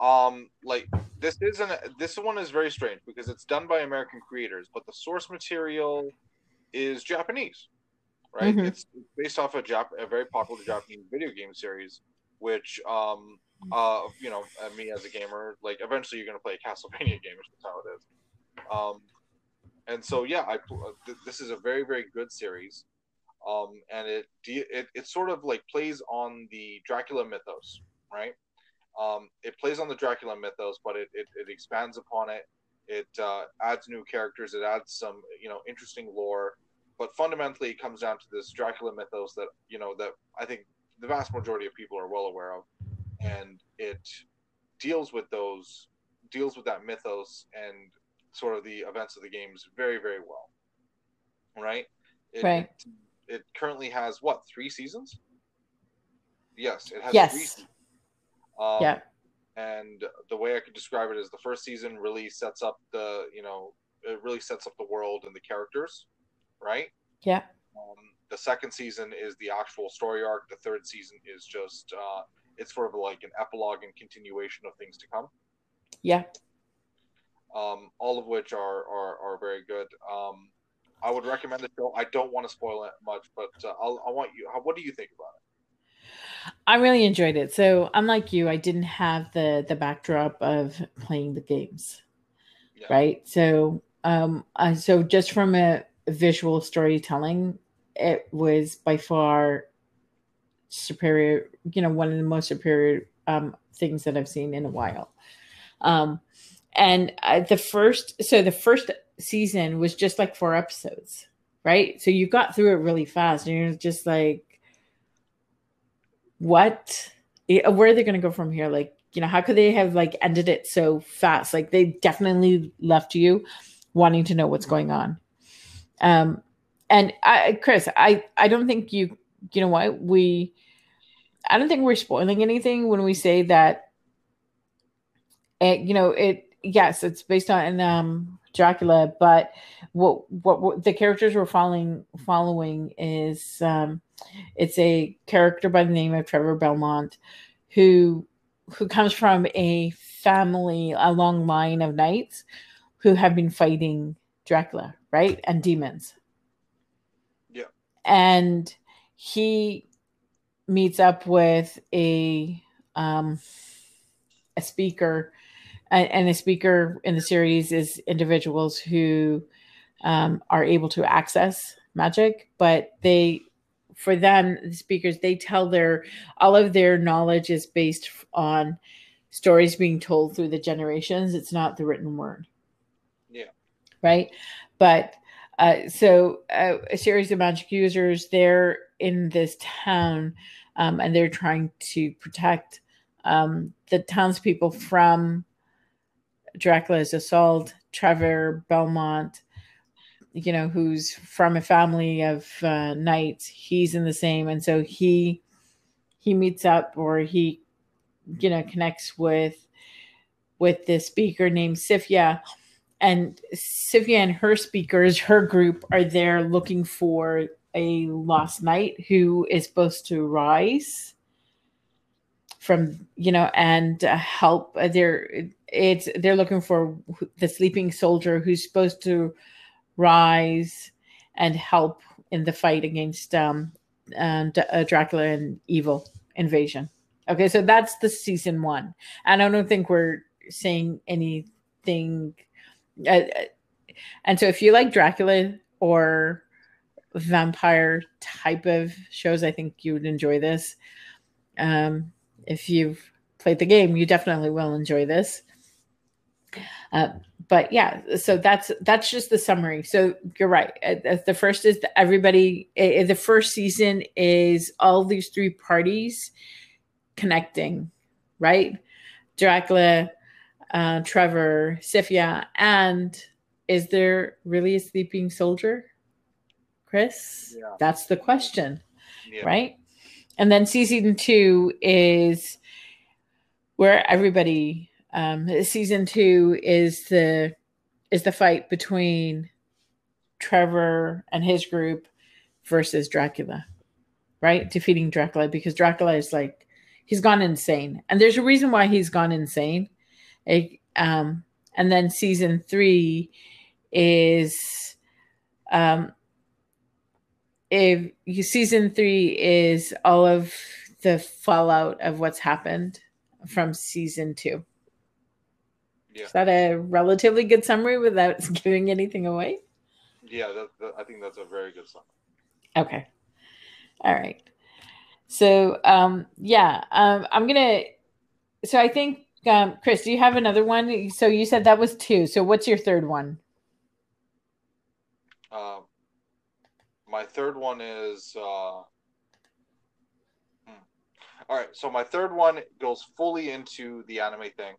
Um, like this isn't this one is very strange because it's done by American creators, but the source material is Japanese right? Mm-hmm. It's based off a, Jap- a very popular Japanese video game series, which, um, uh, you know, uh, me as a gamer, like eventually you're gonna play a Castlevania game, which is how it is. Um, and so yeah, I uh, th- this is a very very good series, um, and it, de- it it sort of like plays on the Dracula mythos, right? Um, it plays on the Dracula mythos, but it, it, it expands upon it. It uh, adds new characters. It adds some you know interesting lore but fundamentally it comes down to this Dracula mythos that you know that I think the vast majority of people are well aware of, and it deals with those deals with that mythos and sort of the events of the games very very well. Right. It, right. It, it currently has what three seasons? Yes, it has yes. three. Seasons. Um, yeah. And the way I could describe it is the first season really sets up the you know it really sets up the world and the characters right? Yeah. Um, the second season is the actual story arc. The third season is just uh, it's sort of like an epilogue and continuation of things to come. Yeah. Um, all of which are are, are very good. Um, I would recommend the show. I don't want to spoil it much, but uh, I'll, I want you. How, what do you think about it? I really enjoyed it. So, unlike you, I didn't have the the backdrop of playing the games, yeah. right? So, um, so just from a visual storytelling it was by far superior. You know, one of the most superior um, things that I've seen in a while. Um, and uh, the first, so the first season was just like four episodes, right? So you got through it really fast, and you're just like, what? Where are they going to go from here? Like, you know, how could they have like ended it so fast? Like, they definitely left you wanting to know what's going on. Um, and I, Chris, I, I don't think you, you know what we, I don't think we're spoiling anything when we say that. It, you know, it yes, it's based on um Dracula, but what, what, what the characters we're following following is um, it's a character by the name of Trevor Belmont, who who comes from a family, a long line of knights who have been fighting Dracula, right, and demons. Yeah, and he meets up with a um, a speaker and a speaker in the series is individuals who um, are able to access magic, but they, for them, the speakers, they tell their all of their knowledge is based on stories being told through the generations. It's not the written word. Right. But uh, so uh, a series of magic users, they're in this town um, and they're trying to protect um, the townspeople from Dracula's assault, Trevor Belmont, you know, who's from a family of uh, knights, he's in the same, and so he he meets up or he, you know, connects with with this speaker named Sypha, and Sypha and her speakers, her group, are there looking for a lost knight who is supposed to rise from you know and uh, help uh, they're it's they're looking for the sleeping soldier who's supposed to rise and help in the fight against um uh, Dracula and evil invasion. Okay, so that's the season one, and I don't think we're saying anything. Uh, uh and so, if you like Dracula or vampire type of shows, I think you would enjoy this. Um, if you've played the game, you definitely will enjoy this. Uh, but yeah, so that's that's just the summary. So you're right. Uh, the first is everybody. Uh, the first season is all these three parties connecting, right? Dracula, uh, Trevor, Sypha, and is there really a sleeping soldier? Chris, yeah. that's the question, yeah. right? and then season two is where everybody um, season two is the is the fight between Trevor and his group versus Dracula, right? Defeating Dracula because Dracula is like he's gone insane, and there's a reason why he's gone insane. It, um, and then season three is um, if season three is all of the fallout of what's happened from season two. Yeah. Is that a relatively good summary without giving anything away? Yeah, that, that, I think that's a very good summary. Okay. All right. So, um, yeah, um, I'm gonna. So I think, um, Chris, do you have another one? So you said that was two. So what's your third one? Um, my third one is uh, hmm. all right. So my third one goes fully into the anime thing,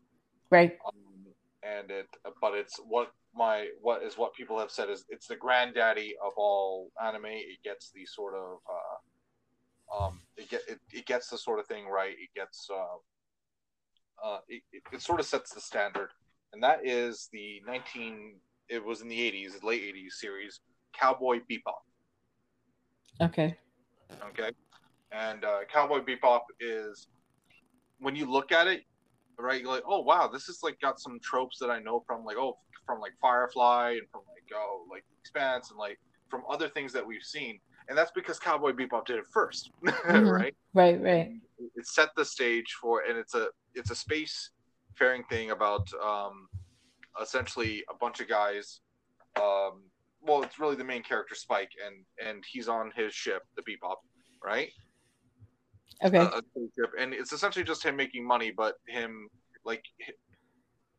right? Um, and it, but it's what my what is what people have said is it's the granddaddy of all anime. It gets the sort of uh, um, it get it, it gets the sort of thing right. It gets uh, uh, it, it, sort of sets the standard, and that is the nineteen. It was in the eighties, late eighties series, Cowboy Bebop. Okay. Okay. And uh, Cowboy Bebop is when you look at it, right? You're like, oh wow, this is like got some tropes that I know from like oh from like Firefly and from like oh like Expanse and like from other things that we've seen. And that's because Cowboy Bebop did it 1st mm-hmm. right? Right, right. It set the stage for, and it's a it's a space faring thing about um, essentially a bunch of guys um, well, it's really the main character Spike, and and he's on his ship, the Bebop, right? Okay. A and it's essentially just him making money, but him like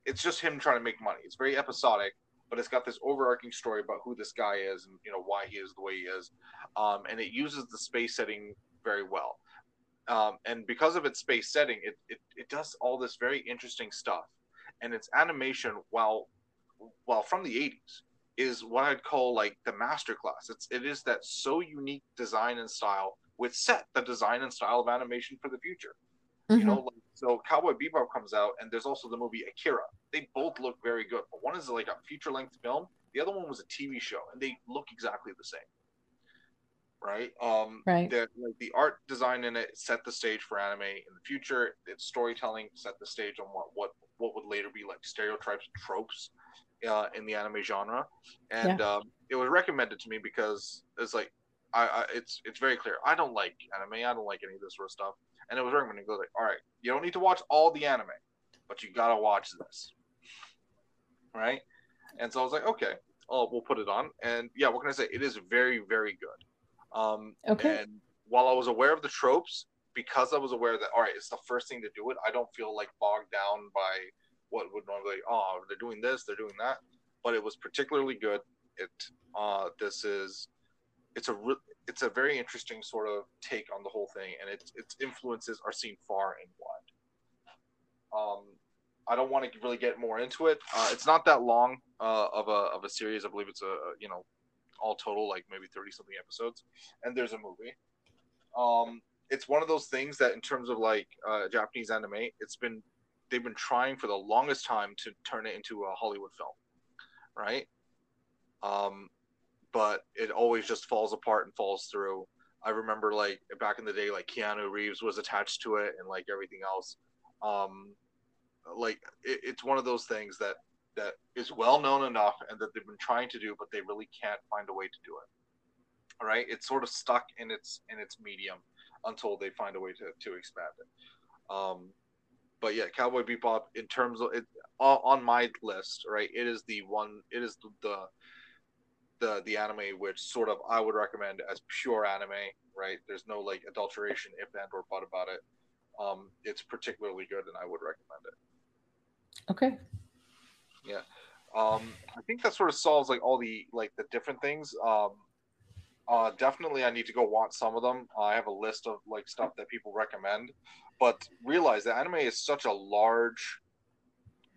it's just him trying to make money. It's very episodic, but it's got this overarching story about who this guy is and you know why he is the way he is, um, and it uses the space setting very well. Um, and because of its space setting, it, it it does all this very interesting stuff, and its animation, while while from the '80s, is what I'd call like the masterclass. It's it is that so unique design and style with set the design and style of animation for the future. Mm-hmm. You know, like, so Cowboy Bebop comes out, and there's also the movie Akira. They both look very good, but one is like a feature length film. The other one was a TV show, and they look exactly the same. Right. Um, right. The, like the art design in it set the stage for anime in the future. Its storytelling set the stage on what what what would later be like stereotypes and tropes uh, in the anime genre, and yeah. um, it was recommended to me because it's like I, I, it's it's very clear. I don't like anime. I don't like any of this sort of stuff. And it was recommended go like, all right, you don't need to watch all the anime, but you gotta watch this, right? And so I was like, okay, oh, we'll put it on. And yeah, what can I say? It is very very good. Um, okay. And while I was aware of the tropes, because I was aware that all right, it's the first thing to do it, I don't feel like bogged down by what would normally oh they're doing this, they're doing that. But it was particularly good. It uh, this is it's a re- it's a very interesting sort of take on the whole thing, and its its influences are seen far and wide. Um, I don't want to really get more into it. Uh, it's not that long uh, of a of a series. I believe it's a you know all total like maybe thirty something episodes, and there's a movie. Um, it's one of those things that in terms of like uh, Japanese anime, it's been they've been trying for the longest time to turn it into a Hollywood film, right? Um, but it always just falls apart and falls through. I remember like back in the day, like Keanu Reeves was attached to it and like everything else. Um, like it, it's one of those things that that is well known enough and that they've been trying to do, but they really can't find a way to do it. All right, it's sort of stuck in its in its medium until they find a way to to expand it. Um, but yeah, Cowboy Bebop in terms of it on my list, right? It is the one. It is the, the the the anime which sort of I would recommend as pure anime, right? There's no like adulteration, if and or but about it. Um, it's particularly good, and I would recommend it. Okay. Yeah, um, I think that sort of solves like all the like the different things. Um, uh, definitely, I need to go watch some of them. I have a list of like stuff that people recommend, but realize that anime is such a large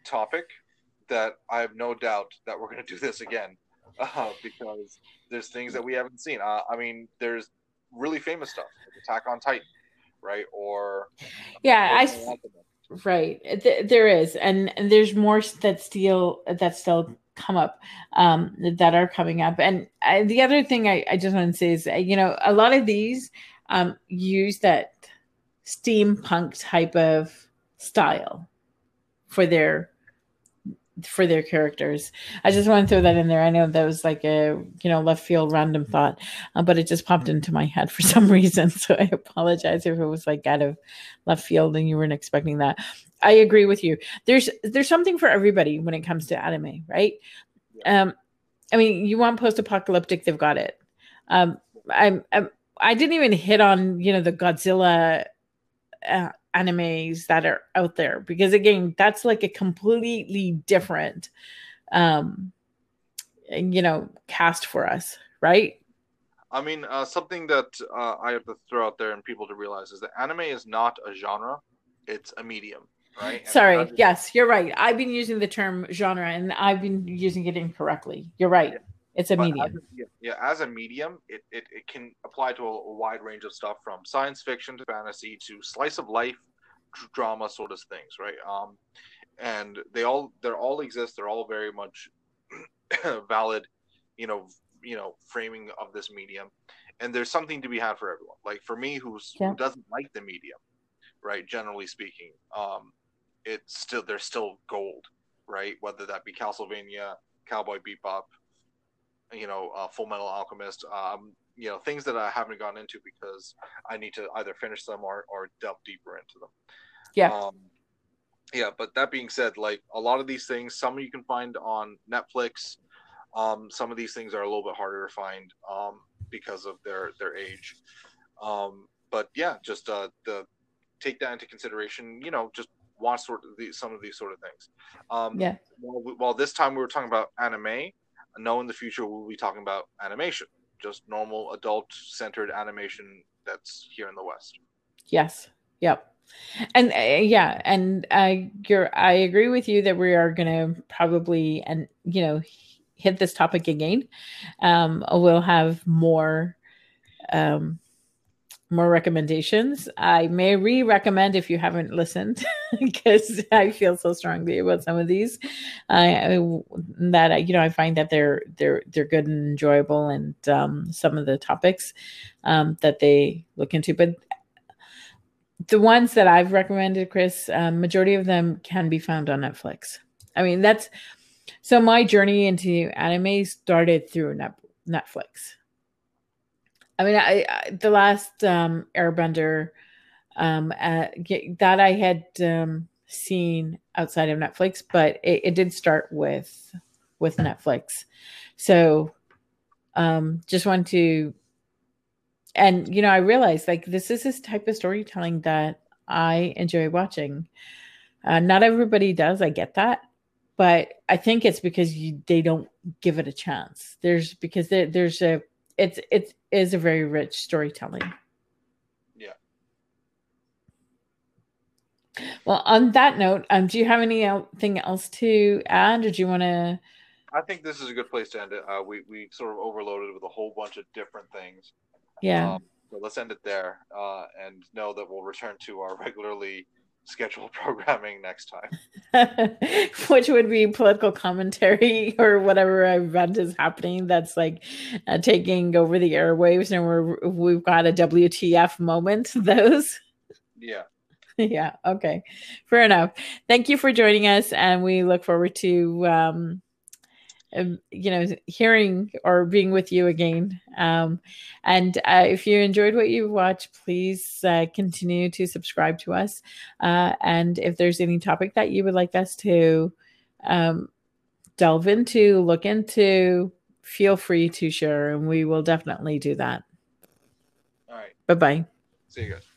topic that I have no doubt that we're going to do this again uh, because there's things that we haven't seen. Uh, I mean, there's really famous stuff, like Attack on Titan, right? Or yeah, I right there is, and, and there's more that still that still come up um, that are coming up. And I, the other thing I, I just want to say is, you know, a lot of these um, use that steampunk type of style for their for their characters. I just want to throw that in there. I know that was like a you know left field random thought, uh, but it just popped into my head for some reason. So I apologize if it was like out of left field and you weren't expecting that. I agree with you. There's there's something for everybody when it comes to anime, right? Um, I mean, you want post apocalyptic, they've got it. Um, I'm, I'm I didn't even hit on you know the Godzilla. Uh, animes that are out there because again that's like a completely different um you know cast for us right? I mean uh, something that uh, i have to throw out there and people to realize is that anime is not a genre it's a medium right? And sorry yes you're right. I've been using the term genre and i've been using it incorrectly. You're right. Yeah. It's a but medium. As a, yeah, as a medium, it, it, it can apply to a, a, wide range of stuff from science fiction to fantasy to slice of life drama sort of things, right? Um, and they all they all exist. They're all very much valid, you know, you know, framing of this medium. And there's something to be had for everyone. Like for me, who's yeah. who doesn't like the medium, right? Generally speaking, um, it's still there's still gold, right? Whether that be Castlevania, Cowboy Bebop, you know, uh, Full Metal Alchemist, um, you know, things that I haven't gotten into because I need to either finish them or, or delve deeper into them. Yeah. Um, yeah, but that being said, like a lot of these things, some you can find on Netflix, Um, some of these things are a little bit harder to find um, because of their their age. Um, but yeah, just uh, the take that into consideration. You know, just watch sort of the, some of these sort of things. Um, yeah. While, while this time we were talking about anime, know in the future we'll be talking about animation, just normal adult centered animation that's here in the West. Yes. Yep. And uh, yeah, and I you're I agree with you that we are going to probably and you know hit this topic again. Um, we'll have more um, more recommendations. I may re-recommend if you haven't listened because I feel so strongly about some of these. I, I that I, you know I find that they're they're they're good and enjoyable, and um, some of the topics um, that they look into. But the ones that I've recommended, Chris, um, majority of them can be found on Netflix. I mean, that's so my journey into anime started through Netflix. I mean, I, I the last um, Airbender um, uh, that I had um, seen outside of Netflix, but it, it did start with with Netflix. So, um, just want to, and you know, I realized like this is this type of storytelling that I enjoy watching. Uh, not everybody does. I get that, but I think it's because you, they don't give it a chance. There's because there, there's a it's it is a very rich storytelling. Yeah. Well, on that note, um, do you have anything else to add, or do you want to? I think this is a good place to end it. Uh, we we sort of overloaded with a whole bunch of different things. Yeah. Um, so let's end it there, uh, and know that we'll return to our regularly schedule programming next time. Which would be political commentary or whatever event is happening that's like uh, taking over the airwaves, and we're we've got a WTF moment. Those. Yeah. Yeah. Okay. Fair enough. Thank you for joining us, and we look forward to um, you know, hearing or being with you again. Um, and uh, if you enjoyed what you watched, please uh, continue to subscribe to us. Uh, and if there's any topic that you would like us to um, delve into, look into, feel free to share, and we will definitely do that. All right. Bye bye. See you guys.